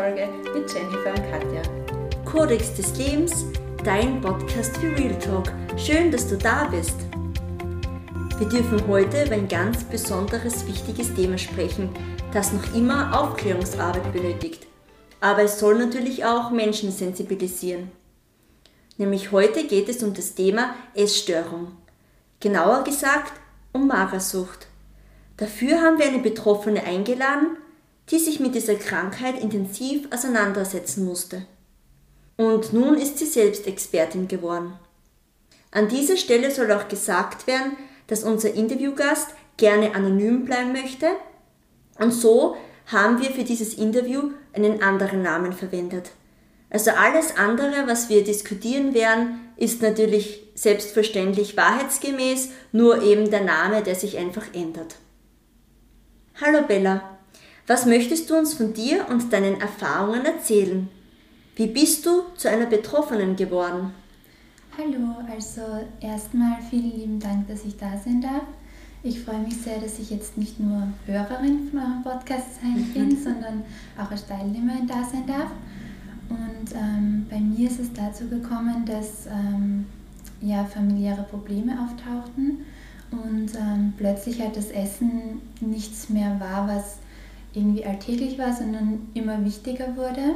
Folge mit Jennifer und Katja. Kodex des Lebens, dein Podcast für Real Talk. Schön, dass du da bist. Wir dürfen heute über ein ganz besonderes, wichtiges Thema sprechen, das noch immer Aufklärungsarbeit benötigt. Aber es soll natürlich auch Menschen sensibilisieren. Nämlich heute geht es um das Thema Essstörung. Genauer gesagt um Magersucht. Dafür haben wir eine Betroffene eingeladen, die sich mit dieser Krankheit intensiv auseinandersetzen musste. Und nun ist sie selbst Expertin geworden. An dieser Stelle soll auch gesagt werden, dass unser Interviewgast gerne anonym bleiben möchte und so haben wir für dieses Interview einen anderen Namen verwendet. Also alles andere, was wir diskutieren werden, ist natürlich selbstverständlich wahrheitsgemäß, nur eben der Name, der sich einfach ändert. Hallo Bella, was möchtest du uns von dir und deinen Erfahrungen erzählen? Wie bist du zu einer Betroffenen geworden? Hallo, also erstmal vielen lieben Dank, dass ich da sein darf. Ich freue mich sehr, dass ich jetzt nicht nur Hörerin von eurem Podcast sein bin, sondern auch als Teilnehmerin da sein darf. Und ähm, bei mir ist es dazu gekommen, dass ähm, ja, familiäre Probleme auftauchten und ähm, plötzlich halt das Essen nichts mehr war, was irgendwie alltäglich war, sondern immer wichtiger wurde.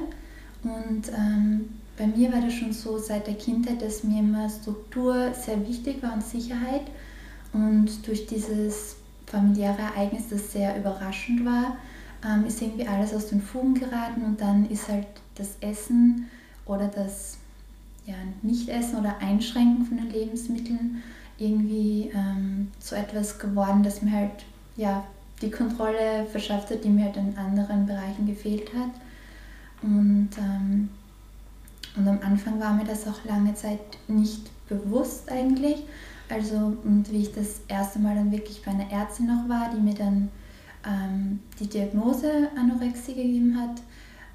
Und ähm, bei mir war das schon so seit der Kindheit, dass mir immer Struktur sehr wichtig war und Sicherheit. Und durch dieses familiäre Ereignis, das sehr überraschend war, ähm, ist irgendwie alles aus den Fugen geraten und dann ist halt das Essen oder das ja, Nicht-Essen oder Einschränken von den Lebensmitteln irgendwie ähm, zu etwas geworden, das mir halt ja, die Kontrolle verschafft hat, die mir halt in anderen Bereichen gefehlt hat. Und, ähm, und am Anfang war mir das auch lange Zeit nicht bewusst eigentlich. Also, und wie ich das erste Mal dann wirklich bei einer Ärztin noch war, die mir dann ähm, die Diagnose Anorexie gegeben hat,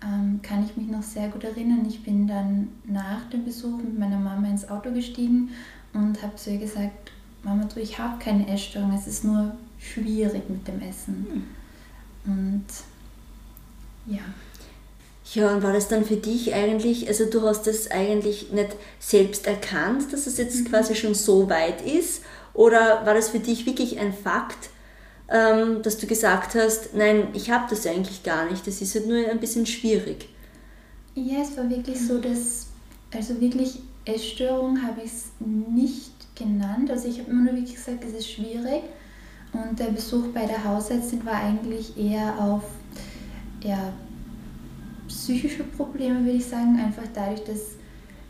ähm, kann ich mich noch sehr gut erinnern. Ich bin dann nach dem Besuch mit meiner Mama ins Auto gestiegen und habe zu ihr gesagt, Mama, du, ich habe keine Essstörung, es ist nur schwierig mit dem Essen. Mhm. Und ja. Ja, und war das dann für dich eigentlich, also du hast es eigentlich nicht selbst erkannt, dass es jetzt mhm. quasi schon so weit ist? Oder war das für dich wirklich ein Fakt, ähm, dass du gesagt hast, nein, ich habe das eigentlich gar nicht, das ist halt nur ein bisschen schwierig? Ja, es war wirklich so, dass, also wirklich Essstörung habe ich es nicht genannt. Also ich habe immer nur wirklich gesagt, es ist schwierig. Und der Besuch bei der Hausärztin war eigentlich eher auf ja, psychische Probleme, würde ich sagen. Einfach dadurch, dass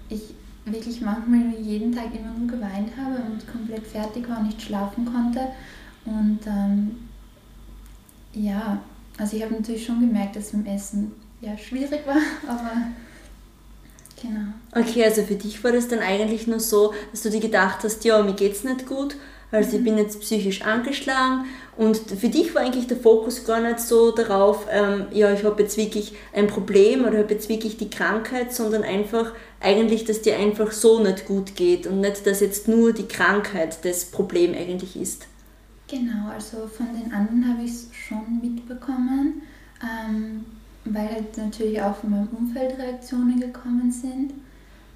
ich wirklich manchmal jeden Tag immer nur geweint habe und komplett fertig war und nicht schlafen konnte. Und ähm, ja, also ich habe natürlich schon gemerkt, dass mit dem Essen ja schwierig war, aber genau. Okay, also für dich war das dann eigentlich nur so, dass du dir gedacht hast, ja, mir geht es nicht gut, also ich bin jetzt psychisch angeschlagen und für dich war eigentlich der Fokus gar nicht so darauf, ähm, ja, ich habe jetzt wirklich ein Problem oder habe jetzt wirklich die Krankheit, sondern einfach eigentlich, dass dir einfach so nicht gut geht und nicht, dass jetzt nur die Krankheit das Problem eigentlich ist. Genau, also von den anderen habe ich es schon mitbekommen, ähm, weil halt natürlich auch von meinem Umfeld Reaktionen gekommen sind.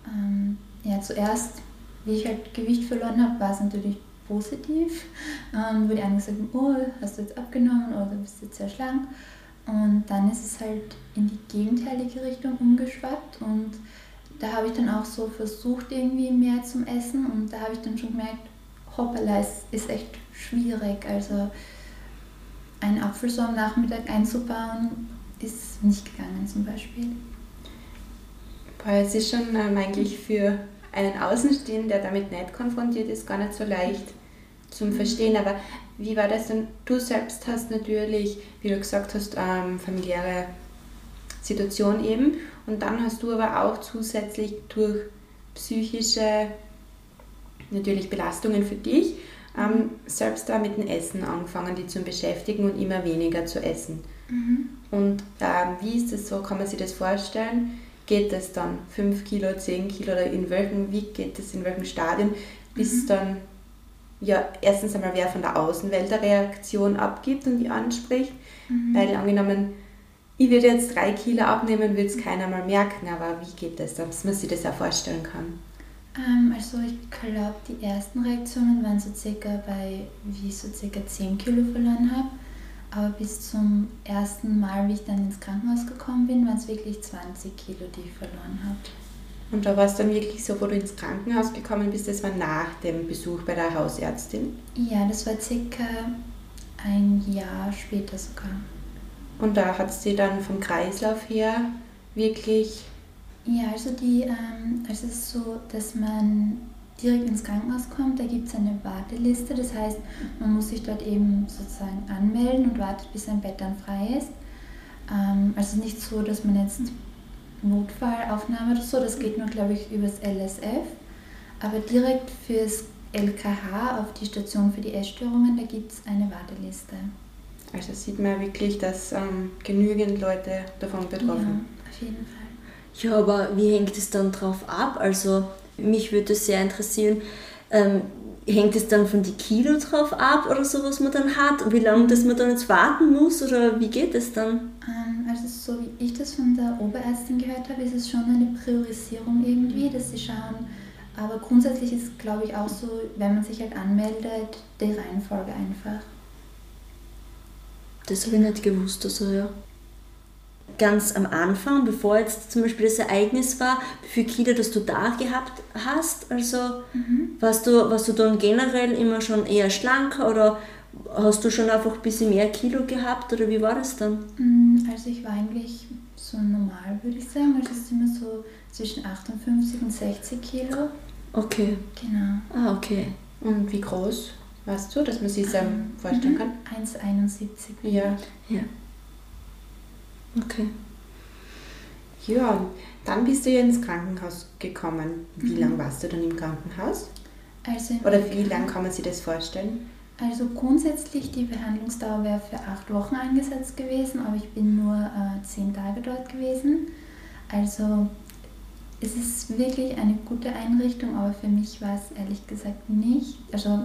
Ähm, ja, zuerst, wie ich halt Gewicht verloren habe, war es natürlich positiv, ähm, wo die anderen haben, oh, hast du jetzt abgenommen oder bist du jetzt sehr schlank. Und dann ist es halt in die gegenteilige Richtung umgeschwappt und da habe ich dann auch so versucht, irgendwie mehr zum Essen und da habe ich dann schon gemerkt, hoppala, es ist echt schwierig. Also einen Apfel so am Nachmittag einzubauen, ist nicht gegangen zum Beispiel. Boah, es ist schon ähm, eigentlich für einen Außenstehenden, der damit nicht konfrontiert ist, gar nicht so leicht zum. Verstehen. Aber wie war das denn? Du selbst hast natürlich, wie du gesagt hast, ähm, familiäre Situation eben. Und dann hast du aber auch zusätzlich durch psychische natürlich Belastungen für dich ähm, selbst da mit dem Essen angefangen, die zu beschäftigen und immer weniger zu essen. Mhm. Und ähm, wie ist das so? Kann man sich das vorstellen? Geht das dann 5 Kilo, 10 Kilo oder in welchem, wie geht das, in welchem Stadium, bis mhm. dann ja erstens einmal wer von der Außenwelt eine Reaktion abgibt und die anspricht, mhm. weil angenommen ich würde jetzt drei Kilo abnehmen, würde es keiner mal merken, aber wie geht das, dass man sich das auch vorstellen kann? Ähm, also ich glaube, die ersten Reaktionen waren so circa bei, wie ich so circa 10 Kilo verloren habe. Aber bis zum ersten Mal, wie ich dann ins Krankenhaus gekommen bin, waren es wirklich 20 Kilo, die ich verloren habe. Und da war es dann wirklich so, wo du ins Krankenhaus gekommen bist, das war nach dem Besuch bei der Hausärztin? Ja, das war circa ein Jahr später sogar. Und da hat es dir dann vom Kreislauf her wirklich ja, also, die, ähm, also es ist so, dass man direkt ins Krankenhaus kommt, da gibt es eine Warteliste, das heißt, man muss sich dort eben sozusagen anmelden und wartet, bis ein Bett dann frei ist. Ähm, also nicht so, dass man jetzt Notfallaufnahme oder so, das geht nur, glaube ich, übers LSF, aber direkt fürs LKH auf die Station für die Essstörungen, da gibt es eine Warteliste. Also sieht man wirklich, dass ähm, genügend Leute davon betroffen Ja, auf jeden Fall. Ja, aber wie hängt es dann drauf ab? Also mich würde sehr interessieren, ähm, hängt es dann von die Kilo drauf ab oder so, was man dann hat? Wie lange dass man dann jetzt warten muss oder wie geht es dann? Ähm, also so wie ich das von der Oberärztin gehört habe, ist es schon eine Priorisierung irgendwie, dass sie schauen. Aber grundsätzlich ist, glaube ich, auch so, wenn man sich halt anmeldet, die Reihenfolge einfach. Das habe ich nicht gewusst, also ja. Ganz am Anfang, bevor jetzt zum Beispiel das Ereignis war, wie viele Kilo das du da gehabt hast, also warst, du, warst du dann generell immer schon eher schlanker oder hast du schon einfach ein bisschen mehr Kilo gehabt oder wie war das dann? Mm, Also ich war eigentlich so normal, würde ich sagen. Also es ist immer so zwischen 58 und 60 Kilo. Okay. Genau. Ah, okay. Und wie groß warst du, dass man sich das ähm, vorstellen kann? 1,71. Ja. Ja. Okay. Ja, dann bist du ja ins Krankenhaus gekommen. Wie lange warst du dann im Krankenhaus? Also im Oder wie lange kann man sich das vorstellen? Also grundsätzlich die Behandlungsdauer wäre für acht Wochen angesetzt gewesen, aber ich bin nur äh, zehn Tage dort gewesen. Also es ist wirklich eine gute Einrichtung, aber für mich war es ehrlich gesagt nicht. Also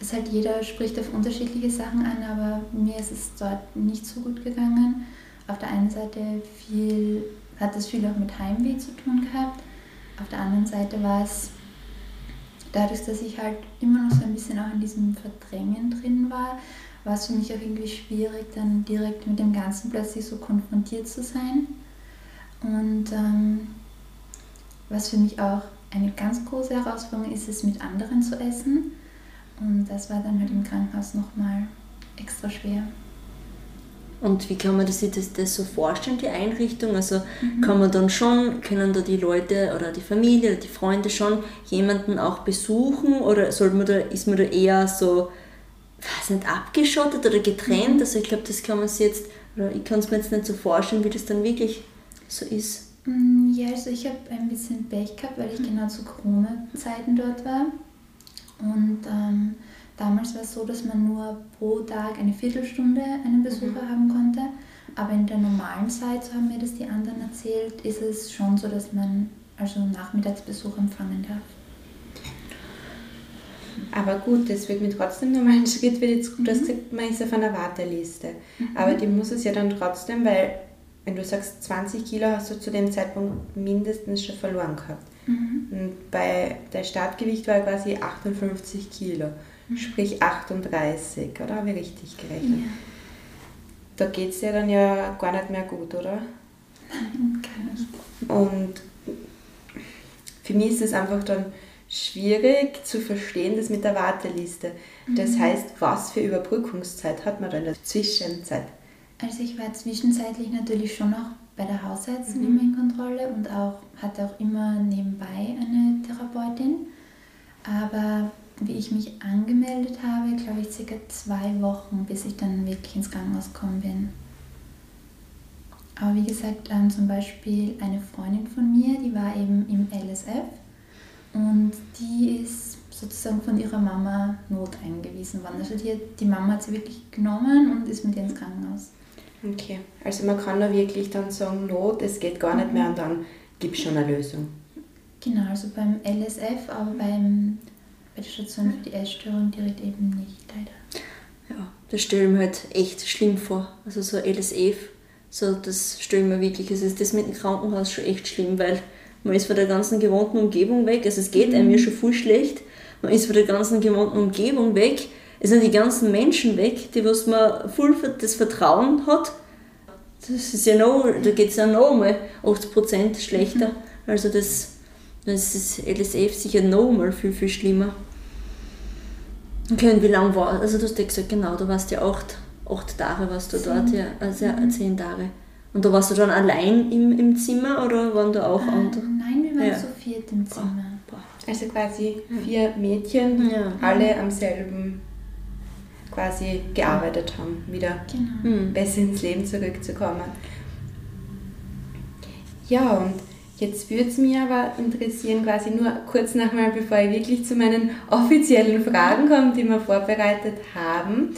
es ist halt jeder spricht auf unterschiedliche Sachen an, aber mir ist es dort nicht so gut gegangen. Auf der einen Seite viel, hat es viel auch mit Heimweh zu tun gehabt. Auf der anderen Seite war es dadurch, dass ich halt immer noch so ein bisschen auch in diesem Verdrängen drin war, war es für mich auch irgendwie schwierig, dann direkt mit dem Ganzen plötzlich so konfrontiert zu sein. Und ähm, was für mich auch eine ganz große Herausforderung ist, ist mit anderen zu essen. Und das war dann halt im Krankenhaus nochmal extra schwer. Und wie kann man das, sich das, das so vorstellen, die Einrichtung? Also kann man dann schon, können da die Leute oder die Familie oder die Freunde schon jemanden auch besuchen oder soll man da, ist man da eher so, weiß nicht, abgeschottet oder getrennt? Also ich glaube, das kann man sich jetzt, oder ich kann es mir jetzt nicht so vorstellen, wie das dann wirklich so ist. Mm, Ja, also ich habe ein bisschen Pech gehabt, weil ich genau zu Corona-Zeiten dort war. Und ähm, damals war es so, dass man nur pro Tag eine Viertelstunde einen Besucher haben konnte. Aber in der normalen Zeit, so haben mir das die anderen erzählt, ist es schon so, dass man also Nachmittagsbesuch empfangen darf. Aber gut, das wird mir trotzdem nochmal ein Schritt, weil jetzt hast gesagt, man ist auf einer Warteliste. Aber die muss es ja dann trotzdem, weil wenn du sagst 20 Kilo hast du zu dem Zeitpunkt mindestens schon verloren gehabt. Und bei der Startgewicht war quasi 58 Kilo, sprich 38, oder? Habe ich richtig gerechnet? Da geht es dir dann ja gar nicht mehr gut, oder? Gar nicht. Und für mich ist es einfach dann schwierig zu verstehen, das mit der Warteliste. Das heißt, was für Überbrückungszeit hat man da in der Zwischenzeit? Also ich war zwischenzeitlich natürlich schon noch bei der Hausärztin immer in Kontrolle und auch hatte auch immer nebenbei eine Therapeutin. Aber wie ich mich angemeldet habe, glaube ich circa zwei Wochen, bis ich dann wirklich ins Krankenhaus gekommen bin. Aber wie gesagt, ähm, zum Beispiel eine Freundin von mir, die war eben im LSF und die ist sozusagen von ihrer Mama not eingewiesen worden. Also die, die Mama hat sie wirklich genommen und ist mit ihr ins Krankenhaus. Okay, also man kann da wirklich dann sagen, Not, es geht gar nicht mehr und dann gibt es schon eine Lösung. Genau, also beim LSF, aber beim, bei der Station für die Essstörung direkt eben nicht, leider. Ja, das stelle ich mir halt echt schlimm vor. Also so LSF, So, das stelle ich mir wirklich, also ist das mit dem Krankenhaus schon echt schlimm, weil man ist von der ganzen gewohnten Umgebung weg, also es geht mhm. einem ja schon viel schlecht, man ist von der ganzen gewohnten Umgebung weg, es sind die ganzen Menschen weg, die was man voll das Vertrauen hat. Das ist ja noch, da geht es ja noch mal 80% schlechter. Mhm. Also das, das ist LSF sicher noch mal viel, viel schlimmer. Okay, und wie lange war Also du hast ja gesagt, genau, du warst ja acht, acht Tage warst du dort, ja, also mhm. zehn Tage. Und da warst du dann allein im, im Zimmer oder waren da auch äh, andere? Nein, wir waren ja. zu viert im Zimmer. Also quasi vier Mädchen, ja. alle am selben quasi gearbeitet haben, wieder genau. Hm, besser ins Leben zurückzukommen. Ja, und jetzt würde es mich aber interessieren, quasi nur kurz nochmal, bevor ich wirklich zu meinen offiziellen Fragen komme, die wir vorbereitet haben.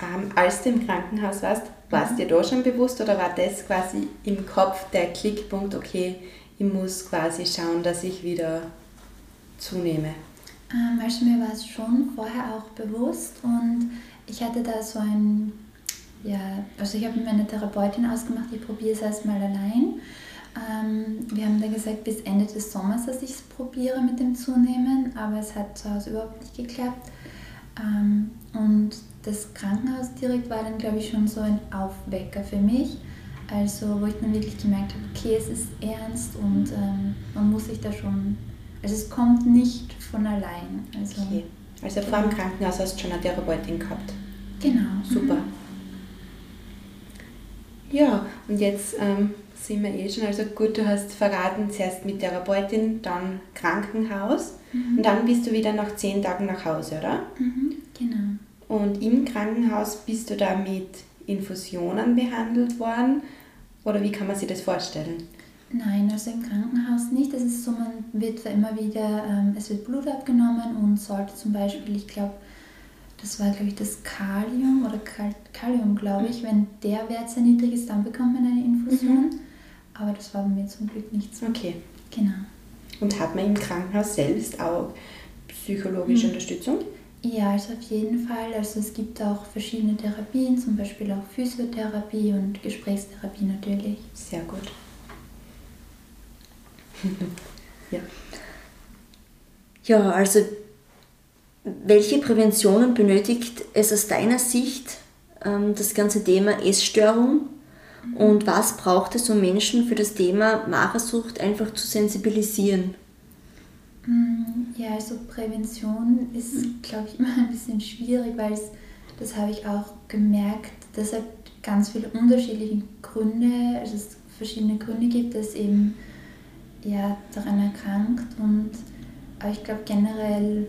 Ähm, als du im Krankenhaus warst, warst du dir da schon bewusst oder war das quasi im Kopf der Klickpunkt, okay, ich muss quasi schauen, dass ich wieder zunehme? Ähm, also mir war es schon vorher auch bewusst und ich hatte da so ein, ja, also ich habe mit meiner Therapeutin ausgemacht, ich probiere es erstmal allein. Ähm, wir haben dann gesagt, bis Ende des Sommers, dass ich es probiere mit dem Zunehmen, aber es hat zu Hause überhaupt nicht geklappt. Ähm, und das Krankenhaus direkt war dann, glaube ich, schon so ein Aufwecker für mich. Also, wo ich dann wirklich gemerkt habe, okay, es ist ernst und ähm, man muss sich da schon, also es kommt nicht von allein. Also, okay. also vor dem Krankenhaus hast du schon eine Therapeutin gehabt? Genau. Super. Mhm. Ja, und jetzt ähm, sind wir eh schon, also gut, du hast verraten, zuerst mit Therapeutin, dann Krankenhaus mhm. und dann bist du wieder nach zehn Tagen nach Hause, oder? Mhm, genau. Und im Krankenhaus bist du da mit Infusionen behandelt worden oder wie kann man sich das vorstellen? Nein, also im Krankenhaus nicht. Es ist so, man wird immer wieder, ähm, es wird Blut abgenommen und sollte zum Beispiel, ich glaube, das war glaube ich das Kalium oder Kalium, glaube ich, wenn der Wert sehr niedrig ist, dann bekommt man eine Infusion. Mhm. Aber das war bei mir zum Glück nicht so. Okay. Genau. Und hat man im Krankenhaus selbst auch psychologische mhm. Unterstützung? Ja, also auf jeden Fall. Also es gibt auch verschiedene Therapien, zum Beispiel auch Physiotherapie und Gesprächstherapie natürlich. Sehr gut. ja. Ja, also welche Präventionen benötigt es aus deiner Sicht, ähm, das ganze Thema Essstörung? Und was braucht es, um Menschen für das Thema Magersucht einfach zu sensibilisieren? Mm, ja, also Prävention ist, glaube ich, immer ein bisschen schwierig, weil es, das habe ich auch gemerkt, dass es ganz viele unterschiedliche Gründe, also es verschiedene Gründe gibt, dass eben ja, daran erkrankt und aber ich glaube generell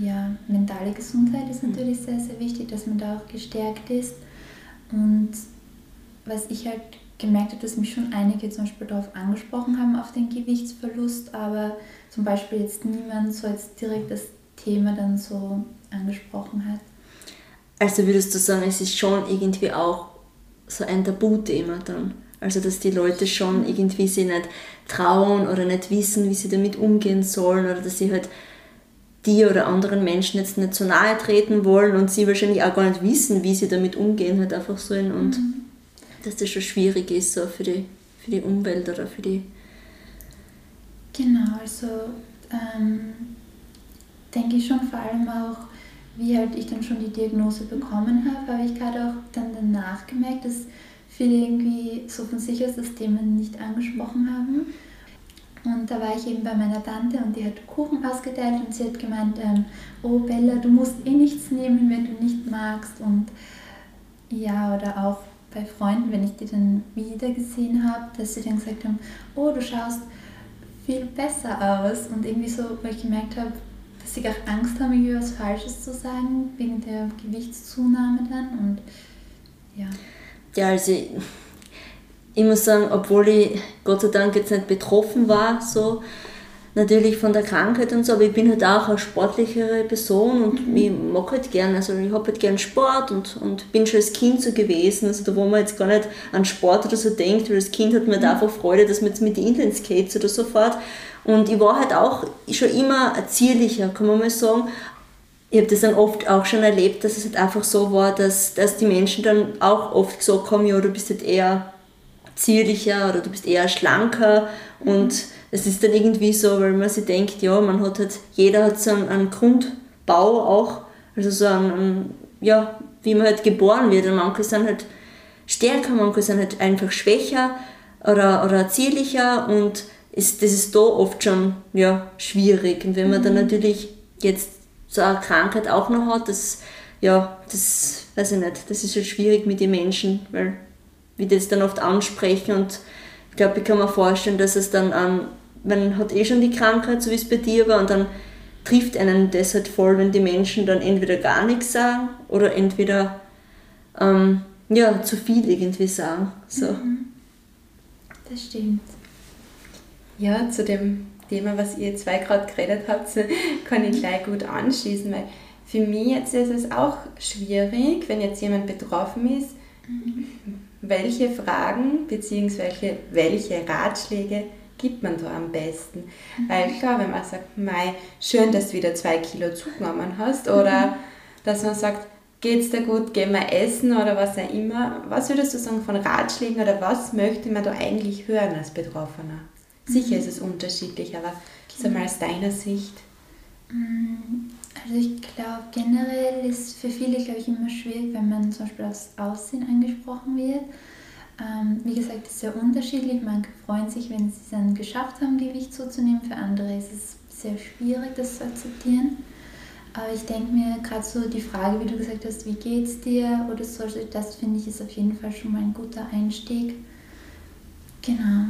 ja, mentale Gesundheit ist mhm. natürlich sehr, sehr wichtig, dass man da auch gestärkt ist und was ich halt gemerkt habe, dass mich schon einige zum Beispiel darauf angesprochen haben, auf den Gewichtsverlust, aber zum Beispiel jetzt niemand so jetzt direkt das Thema dann so angesprochen hat. Also würdest du sagen, es ist schon irgendwie auch so ein Tabuthema dann? Also dass die Leute schon irgendwie sich nicht trauen oder nicht wissen, wie sie damit umgehen sollen oder dass sie halt die oder anderen Menschen jetzt nicht so nahe treten wollen und sie wahrscheinlich auch gar nicht wissen, wie sie damit umgehen halt einfach sollen und mhm dass das schon schwierig ist so für, die, für die Umwelt oder für die. Genau, also ähm, denke ich schon vor allem auch, wie halt ich dann schon die Diagnose bekommen habe, habe ich gerade auch dann danach gemerkt, dass viele irgendwie so von sich aus das Thema nicht angesprochen haben. Und da war ich eben bei meiner Tante und die hat Kuchen ausgeteilt und sie hat gemeint, ähm, oh Bella, du musst eh nichts nehmen, wenn du nicht magst. Und ja, oder auch bei Freunden, wenn ich die dann wieder gesehen habe, dass sie dann gesagt haben, oh, du schaust viel besser aus. Und irgendwie so, weil ich gemerkt habe, dass sie auch Angst haben, irgendwie was Falsches zu sagen, wegen der Gewichtszunahme dann. Und ja. Ja, also ich, ich muss sagen, obwohl ich Gott sei Dank jetzt nicht betroffen war, so, natürlich von der Krankheit und so, aber ich bin halt auch eine sportlichere Person und mhm. ich mag halt gern, also ich habe halt gern Sport und, und bin schon als Kind so gewesen, also da wo man jetzt gar nicht an Sport oder so denkt, weil als Kind hat man mhm. einfach Freude, dass man jetzt mit den Inlineskates oder so fährt und ich war halt auch schon immer zierlicher, kann man mal sagen, ich habe das dann oft auch schon erlebt, dass es halt einfach so war, dass, dass die Menschen dann auch oft gesagt haben, ja, du bist halt eher zierlicher oder du bist eher schlanker. Und es ist dann irgendwie so, weil man sich denkt, ja, man hat halt, jeder hat so einen, einen Grundbau auch, also so einen, einen, ja, wie man halt geboren wird. Und manche sind halt stärker, manche sind halt einfach schwächer oder, oder zierlicher. Und ist, das ist da oft schon ja, schwierig. Und wenn man mhm. dann natürlich jetzt so eine Krankheit auch noch hat, das, ja, das weiß ich nicht, das ist halt schwierig mit den Menschen, weil wir das dann oft ansprechen und ich glaube, ich kann mir vorstellen, dass es dann an, man hat eh schon die Krankheit, so wie es bei dir war, und dann trifft einen das halt voll, wenn die Menschen dann entweder gar nichts sagen oder entweder ähm, ja, zu viel irgendwie sagen. So. Mhm. Das stimmt. Ja, zu dem Thema, was ihr zwei gerade geredet habt, kann ich gleich gut anschließen, weil für mich jetzt ist es auch schwierig, wenn jetzt jemand betroffen ist, mhm. Welche Fragen bzw. welche Ratschläge gibt man da am besten? Mhm. Weil klar, wenn man sagt, Mai, schön, dass du wieder zwei Kilo zugenommen hast, oder mhm. dass man sagt, geht's dir gut, gehen wir essen oder was auch immer. Was würdest du sagen von Ratschlägen oder was möchte man da eigentlich hören als Betroffener? Sicher ist es unterschiedlich, aber sag mal aus deiner Sicht. Also ich glaube generell ist für viele, glaube ich, immer schwierig, wenn man zum Beispiel aufs Aussehen angesprochen wird. Ähm, wie gesagt, ist sehr unterschiedlich. Manche freuen sich, wenn sie es dann geschafft haben, Gewicht zuzunehmen. Für andere ist es sehr schwierig, das zu akzeptieren. Aber ich denke mir gerade so die Frage, wie du gesagt hast, wie geht's dir oder so, das finde ich ist auf jeden Fall schon mal ein guter Einstieg. Genau.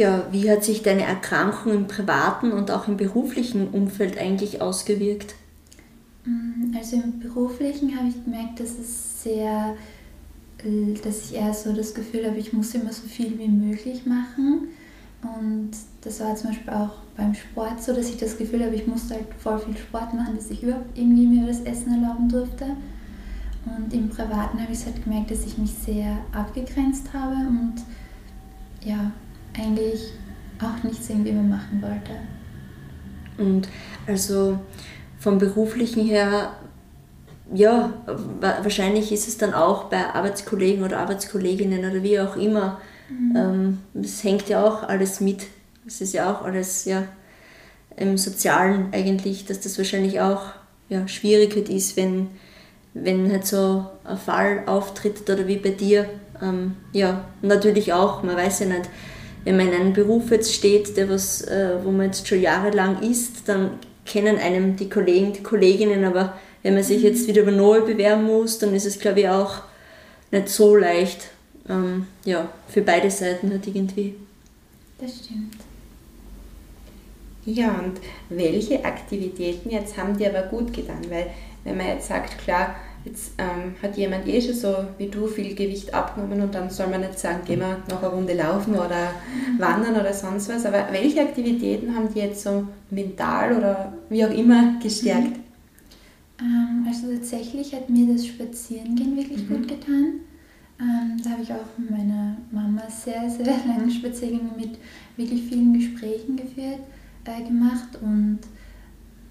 Ja, wie hat sich deine Erkrankung im privaten und auch im beruflichen Umfeld eigentlich ausgewirkt? Mm, also im beruflichen habe ich gemerkt, dass es sehr, äh, dass ich eher so das Gefühl habe, ich muss immer so viel wie möglich machen. Und das war zum Beispiel auch beim Sport so, dass ich das Gefühl habe, ich musste halt voll viel Sport machen, dass ich überhaupt irgendwie mir das Essen erlauben durfte. Und im Privaten habe ich halt gemerkt, dass ich mich sehr abgegrenzt habe und ja, eigentlich auch nichts irgendwie mehr machen wollte. Und also vom beruflichen her, ja, wahrscheinlich ist es dann auch bei Arbeitskollegen oder Arbeitskolleginnen oder wie auch immer. Mhm. Ähm, es hängt ja auch alles mit. Es ist ja auch alles ja, im Sozialen eigentlich, dass das wahrscheinlich auch ja, schwierig ist, wenn, wenn halt so ein Fall auftritt oder wie bei dir. Ähm, ja, natürlich auch, man weiß ja nicht, wenn man in einem Beruf jetzt steht, der was, äh, wo man jetzt schon jahrelang ist, dann kennen einem die Kollegen, die Kolleginnen, aber wenn man sich jetzt wieder über neu bewerben muss, dann ist es glaube ich auch nicht so leicht. Ähm, ja, für beide Seiten halt irgendwie. Das stimmt. Ja, und welche Aktivitäten jetzt haben dir aber gut getan? Weil wenn man jetzt sagt, klar, Jetzt ähm, hat jemand eh schon so wie du viel Gewicht abgenommen und dann soll man nicht sagen, gehen wir noch eine Runde laufen oder wandern oder sonst was. Aber welche Aktivitäten haben die jetzt so mental oder wie auch immer gestärkt? Ähm, also tatsächlich hat mir das Spazierengehen wirklich mhm. gut getan. Ähm, da habe ich auch mit meiner Mama sehr, sehr lange Spaziergänge mit wirklich vielen Gesprächen geführt, äh, gemacht und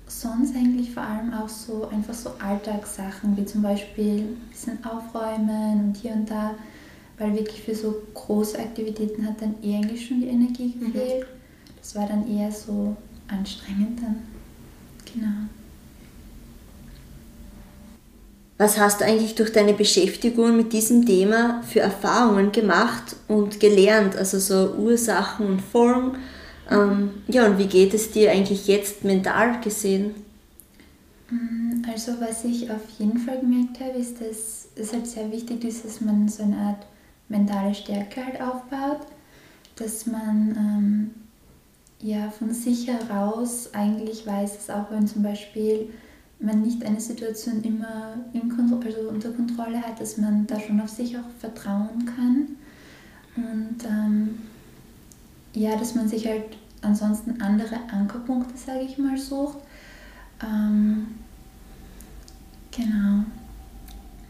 sonst eigentlich vor allem auch so einfach so Alltagssachen, wie zum Beispiel ein bisschen aufräumen und hier und da, weil wirklich für so große Aktivitäten hat dann eh eigentlich schon die Energie mhm. gefehlt. Mhm. Das war dann eher so anstrengend dann. Genau. Was hast du eigentlich durch deine Beschäftigung mit diesem Thema für Erfahrungen gemacht und gelernt? Also so Ursachen und Folgen ähm, ja, und wie geht es dir eigentlich jetzt mental gesehen? Mm, also was ich auf jeden Fall gemerkt habe, ist, dass es halt sehr wichtig ist, dass man so eine Art mentale Stärke halt aufbaut, dass man ähm, ja von sich heraus eigentlich weiß, dass auch wenn zum Beispiel man nicht eine Situation immer in Kontro also unter Kontrolle hat, dass man da schon auf sich auch vertrauen kann und ähm, ja, dass man sich halt ansonsten andere Ankerpunkte, sage ich mal, sucht. Ähm, genau.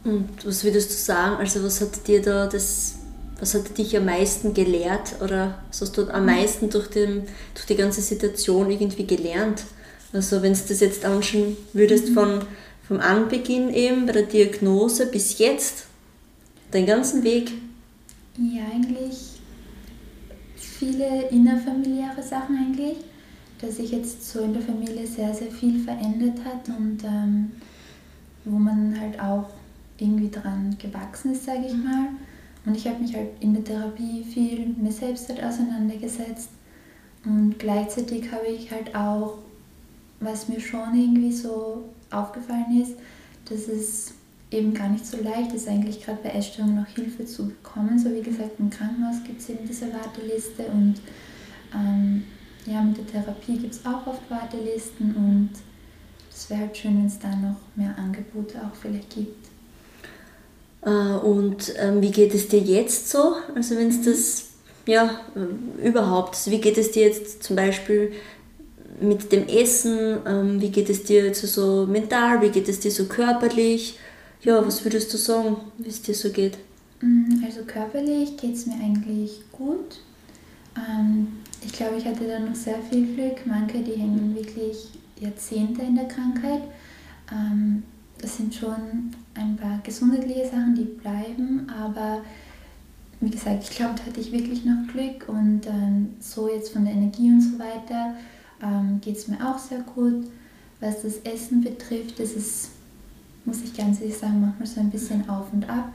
Und was würdest du sagen, also was hat dir da das, was hat dich am meisten gelehrt oder was hast du am mhm. meisten durch, den, durch die ganze Situation irgendwie gelernt? Also wenn du das jetzt anschauen würdest mhm. von, vom Anbeginn eben bei der Diagnose bis jetzt, den ganzen Weg? Ja, eigentlich viele innerfamiliäre Sachen eigentlich, dass sich jetzt so in der Familie sehr, sehr viel verändert hat und ähm, wo man halt auch irgendwie dran gewachsen ist, sage ich mal. Und ich habe mich halt in der Therapie viel mit mir selbst halt auseinandergesetzt und gleichzeitig habe ich halt auch, was mir schon irgendwie so aufgefallen ist, dass es eben gar nicht so leicht ist, eigentlich gerade bei Essstörungen noch Hilfe zu bekommen. So wie gesagt, im Krankenhaus gibt es eben diese Warteliste und ähm, ja, mit der Therapie gibt es auch oft Wartelisten und es wäre halt schön, wenn es da noch mehr Angebote auch vielleicht gibt. Äh, und ähm, wie geht es dir jetzt so? Also wenn es das, ja, überhaupt, also wie geht es dir jetzt zum Beispiel mit dem Essen? Ähm, wie geht es dir jetzt so mental? Wie geht es dir so körperlich? Ja, was würdest du sagen, wie es dir so geht? Mm, also körperlich geht es mir eigentlich gut. Ähm, ich glaube, ich hatte da noch sehr viel Glück. Manche, die hängen wirklich Jahrzehnte in der Krankheit. Ähm, das sind schon ein paar gesundheitliche Sachen, die bleiben, aber wie gesagt, ich glaube, da hatte ich wirklich noch Glück und ähm, so jetzt von der Energie und so weiter geht es mir auch sehr gut. Was das Essen betrifft, das ist muss ich ganz ehrlich sagen, manchmal so ein bisschen auf und ab.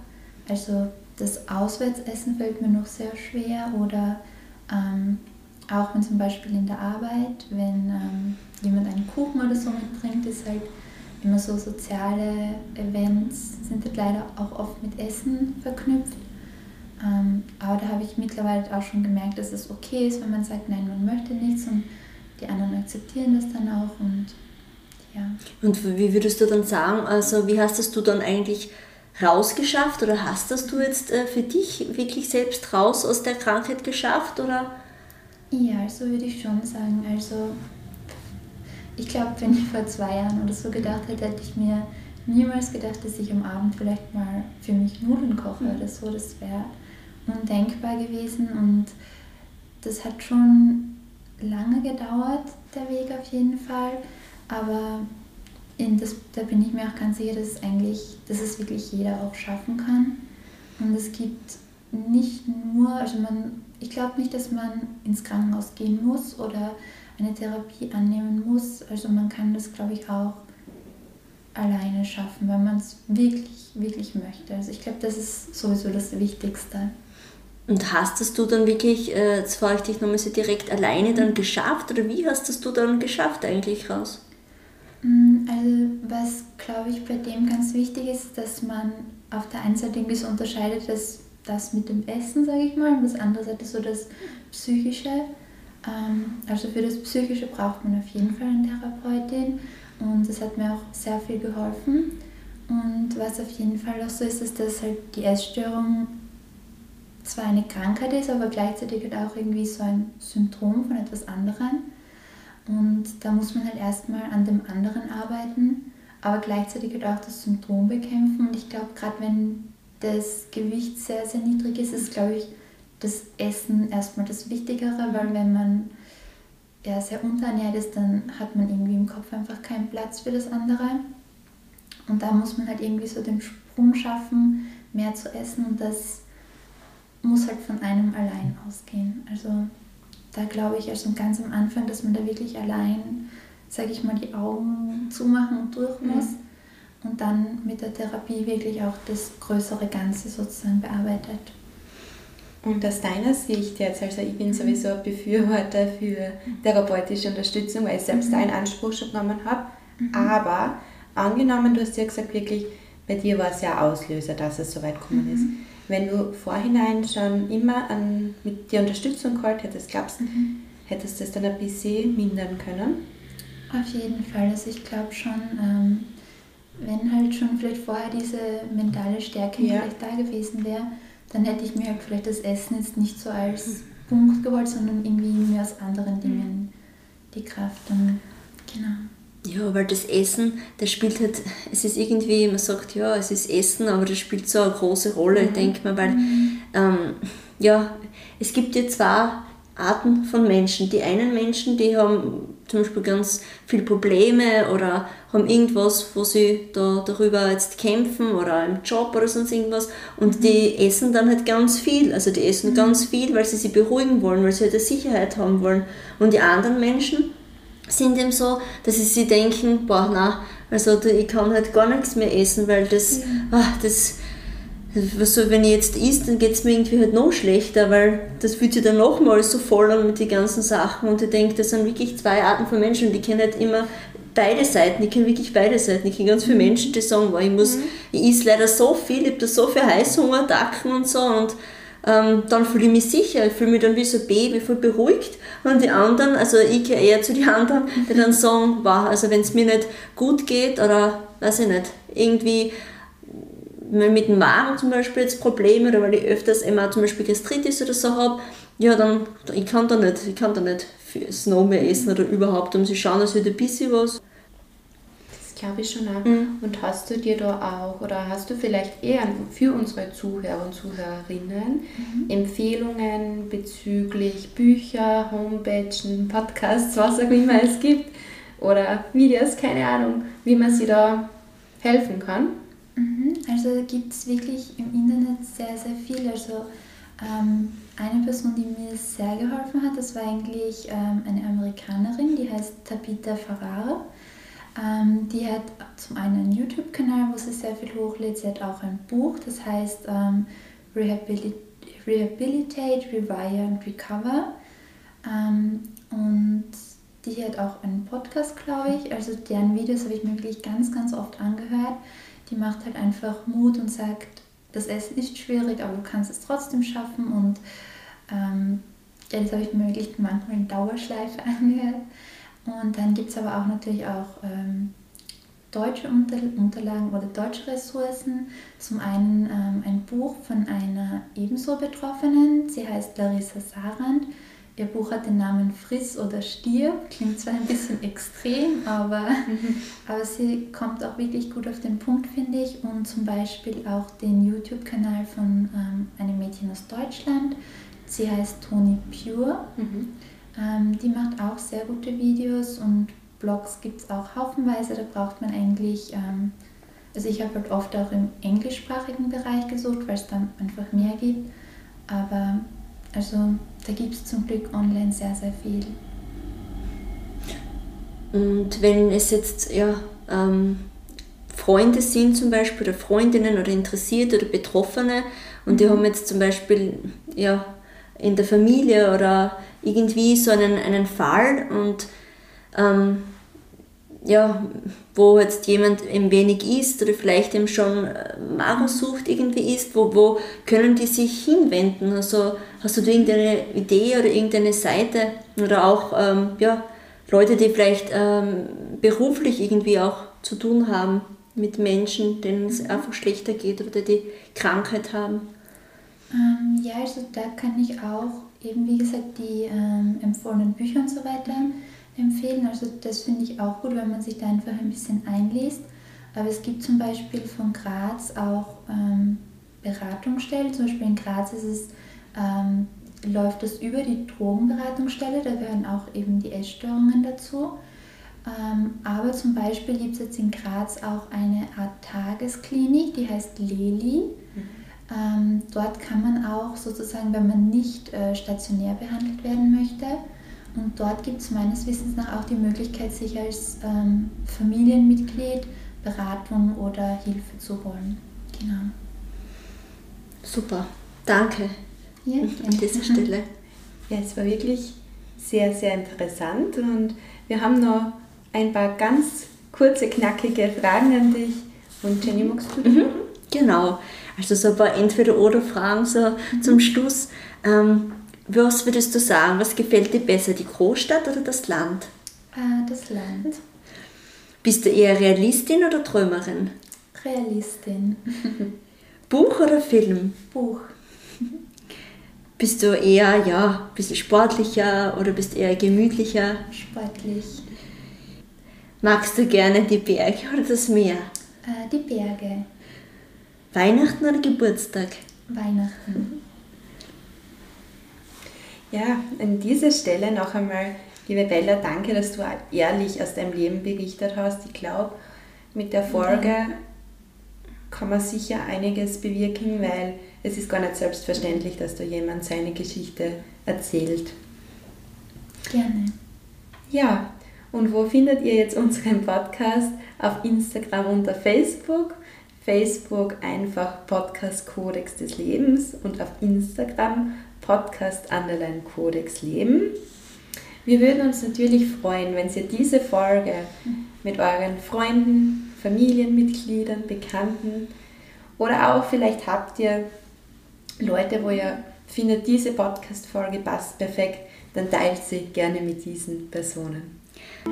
Also das Auswärtsessen fällt mir noch sehr schwer oder ähm, auch wenn zum Beispiel in der Arbeit, wenn ähm, jemand einen Kuchen oder so mitbringt, ist halt immer so soziale Events sind halt leider auch oft mit Essen verknüpft. Ähm, aber da habe ich mittlerweile auch schon gemerkt, dass es okay ist, wenn man sagt, nein, man möchte nichts und die anderen akzeptieren das dann auch und ja. Und wie würdest du dann sagen, also wie hast das du dann eigentlich rausgeschafft oder hast das du jetzt äh, für dich wirklich selbst raus aus der Krankheit geschafft oder? Ja, so würde ich schon sagen. Also ich glaube, wenn ich vor zwei Jahren oder so gedacht hätte, hätte ich mir niemals gedacht, dass ich am Abend vielleicht mal für mich Nudeln koche mhm. oder so. Das wäre undenkbar gewesen und das hat schon lange gedauert, der Weg auf jeden Fall. Aber in das, da bin ich mir auch ganz sicher, dass es eigentlich, dass es wirklich jeder auch schaffen kann. Und es gibt nicht nur, also man, ich glaube nicht, dass man ins Krankenhaus gehen muss oder eine Therapie annehmen muss. Also man kann das, glaube ich, auch alleine schaffen, wenn man es wirklich, wirklich möchte. Also ich glaube, das ist sowieso das Wichtigste. Und hast es du dann wirklich, äh, jetzt frage ich dich nochmal so direkt, alleine dann geschafft oder wie hast es du dann geschafft eigentlich raus? Mm, also was, glaube ich, bei dem ganz wichtig ist, dass man auf der einen Seite irgendwie so unterscheidet, dass das mit dem Essen, sage ich mal, und das andere Seite so das Psychische. Ähm, also für das Psychische braucht man auf jeden Fall eine Therapeutin und das hat mir auch sehr viel geholfen. Und was auf jeden Fall auch so ist, ist, dass halt die Essstörung zwar eine Krankheit ist, aber gleichzeitig halt auch irgendwie so ein Symptom von etwas anderem. Und da muss man halt erstmal an dem anderen arbeiten, aber gleichzeitig halt auch das Symptom bekämpfen. Und ich glaube, gerade wenn das Gewicht sehr, sehr niedrig ist, ist, glaube ich, das Essen erstmal das Wichtigere, weil wenn man ja, sehr unterernährt ist, dann hat man irgendwie im Kopf einfach keinen Platz für das andere. Und da muss man halt irgendwie so den Sprung schaffen, mehr zu essen und das muss halt von einem allein ausgehen. Also da glaube ich erst ganz am Anfang, dass man da wirklich allein, sage ich mal, die Augen zumachen und durch mhm. muss mhm. und dann mit der Therapie wirklich auch das größere Ganze sozusagen bearbeitet. Und aus deiner Sicht jetzt, also ich bin mhm. sowieso ein Befürworter für therapeutische Unterstützung, weil ich selbst mhm. einen Anspruch schon genommen habe, mhm. aber angenommen, du hast ja gesagt, wirklich, bei dir war es ja Auslöser, dass es so weit gekommen ist. Mhm. Wenn du vorhinein schon immer an, mit die Unterstützung geholt hättest, glaubst du, mhm. hättest du das dann ein bisschen mindern können? Auf jeden Fall. Also ich glaube schon, ähm, wenn halt schon vielleicht vorher diese mentale Stärke ja. vielleicht da gewesen wäre, dann hätte ich mir halt vielleicht das Essen jetzt nicht so als mhm. Punkt geholt, sondern irgendwie mehr aus anderen Dingen die Kraft. Und, genau. Ja, weil das Essen, das spielt halt, es ist irgendwie, man sagt, ja, es ist Essen, aber das spielt so eine große Rolle, mhm. denke mal, weil, mhm. ähm, ja, es gibt ja zwar Arten von Menschen. Die einen Menschen, die haben zum Beispiel ganz viele Probleme oder haben irgendwas, wo sie da darüber jetzt kämpfen oder im Job oder sonst irgendwas und mhm. die essen dann halt ganz viel. Also die essen mhm. ganz viel, weil sie sich beruhigen wollen, weil sie halt eine Sicherheit haben wollen. Und die anderen Menschen sind eben so, dass sie sich denken, boah, na, also ich kann halt gar nichts mehr essen, weil das, ja. ach, das was so, wenn ich jetzt isst, dann geht es mir irgendwie halt noch schlechter, weil das fühlt sich dann nochmal so voll an mit den ganzen Sachen und ich denke, das sind wirklich zwei Arten von Menschen und ich kenne halt immer beide Seiten, ich kenne wirklich beide Seiten. Ich kenne ganz viele mhm. Menschen, die sagen, wow, ich muss, mhm. ich esse leider so viel, ich habe da so viele Heißhungerattacken und so und ähm, dann fühle ich mich sicher, ich fühle mich dann wie so ein Baby, voll beruhigt. Und die anderen, also ich gehe eher zu den anderen, die dann sagen, wow, also wenn es mir nicht gut geht oder weiß ich nicht, irgendwie mit dem Magen zum Beispiel jetzt Probleme oder weil ich öfters immer zum Beispiel Gastritis oder so habe, ja, dann ich kann da nicht, ich kann da nicht Snow mehr essen oder überhaupt, um zu schauen, dass wird ein bisschen was. Das glaube ich schon auch. Mhm. Und hast du dir da auch oder hast du vielleicht eher für unsere Zuhörer und Zuhörerinnen mhm. Empfehlungen bezüglich Bücher, Homepages, Podcasts, was auch immer es gibt oder Videos, keine Ahnung, wie man sie da helfen kann? Mhm. Also gibt es wirklich im Internet sehr, sehr viel. Also ähm, eine Person, die mir sehr geholfen hat, das war eigentlich ähm, eine Amerikanerin, die heißt Tabitha Ferrara. Ähm, die hat zum einen einen YouTube-Kanal, wo sie sehr viel hochlädt. Sie hat auch ein Buch, das heißt ähm, Rehabilit Rehabilitate, Rewire and Recover. Ähm, und die hat auch einen Podcast, glaube ich. Also deren Videos habe ich mir wirklich ganz, ganz oft angehört die macht halt einfach Mut und sagt, das Essen ist schwierig, aber du kannst es trotzdem schaffen. Und ähm, ja, das habe ich mir wirklich manchmal in Dauerschleife angehört. Und dann gibt es aber auch natürlich auch ähm, deutsche Unter Unterlagen oder deutsche Ressourcen. Zum einen ähm, ein Buch von einer ebenso Betroffenen, sie heißt Larissa Sarand Ihr Buch hat den Namen Friss oder Stirb. Klingt zwar ein bisschen extrem, aber, mhm. aber sie kommt auch wirklich gut auf den Punkt, finde ich. Und zum Beispiel auch den YouTube-Kanal von ähm, einem Mädchen aus Deutschland. Sie heißt Toni Pure. Mhm. Ähm, die macht auch sehr gute Videos und Blogs gibt es auch haufenweise. Da braucht man eigentlich, ähm, also ich habe halt oft auch im englischsprachigen Bereich gesucht, weil es dann einfach mehr gibt. Aber also da gibt es zum Glück online sehr, sehr viel. Und wenn es jetzt ja, ähm, Freunde sind zum Beispiel oder Freundinnen oder Interessierte oder Betroffene und die mhm. haben jetzt zum Beispiel ja, in der Familie oder irgendwie so einen, einen Fall und ähm, ja, wo jetzt jemand ein wenig isst oder vielleicht eben schon äh, Magersucht irgendwie isst, wo, wo können die sich hinwenden? Also hast du irgendeine Idee oder irgendeine Seite oder auch ähm, ja, Leute, die vielleicht ähm, beruflich irgendwie auch zu tun haben mit Menschen, denen es einfach schlechter geht oder die Krankheit haben? Ähm, ja, also da kann ich auch eben, wie gesagt, die ähm, empfohlenen Bücher und so weiter empfehlen. Also das finde ich auch gut, wenn man sich da einfach ein bisschen einliest. Aber es gibt zum Beispiel von Graz auch ähm, Beratungsstellen. Zum Beispiel in Graz ist es, ähm, läuft das über die Drogenberatungsstelle, da gehören auch eben die Essstörungen dazu. Ähm, aber zum Beispiel gibt es jetzt in Graz auch eine Art Tagesklinik, die heißt Leli. Mhm. Ähm, dort kann man auch sozusagen, wenn man nicht äh, stationär behandelt werden möchte, und dort gibt es meines Wissens nach auch die Möglichkeit, sich als ähm, Familienmitglied Beratung oder Hilfe zu holen. Genau. Super, danke ja, an dieser Stelle. Ja, es war wirklich sehr, sehr interessant und wir haben noch ein paar ganz kurze, knackige Fragen an dich. Und Jenny, magst du mhm. Genau, also so ein paar Entweder-Oder-Fragen so mhm. zum Schluss. Ähm, was würdest du sagen, was gefällt dir besser, die Großstadt oder das Land? Äh, das Land. Bist du eher Realistin oder Träumerin? Realistin. Buch oder Film? Buch. Bist du eher, ja, ein bisschen sportlicher oder bist du eher gemütlicher? Sportlich. Magst du gerne die Berge oder das Meer? Äh, die Berge. Weihnachten oder Geburtstag? Weihnachten. Ja, an dieser Stelle noch einmal, liebe Bella, danke, dass du ehrlich aus deinem Leben berichtet hast. Ich glaube, mit der Folge kann man sicher einiges bewirken, weil es ist gar nicht selbstverständlich, dass da jemand seine Geschichte erzählt. Gerne. Ja, und wo findet ihr jetzt unseren Podcast? Auf Instagram unter Facebook. Facebook einfach Podcast Kodex des Lebens und auf Instagram Podcast Underline Kodex Leben. Wir würden uns natürlich freuen, wenn ihr diese Folge mit euren Freunden, Familienmitgliedern, Bekannten oder auch vielleicht habt ihr Leute, wo ihr findet, diese Podcast-Folge passt perfekt, dann teilt sie gerne mit diesen Personen.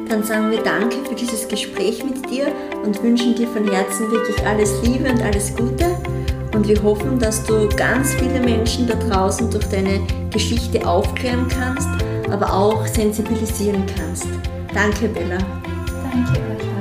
Dann sagen wir Danke für dieses Gespräch mit dir und wünschen dir von Herzen wirklich alles Liebe und alles Gute. Und wir hoffen, dass du ganz viele Menschen da draußen durch deine Geschichte aufklären kannst, aber auch sensibilisieren kannst. Danke, Bella. Danke euch.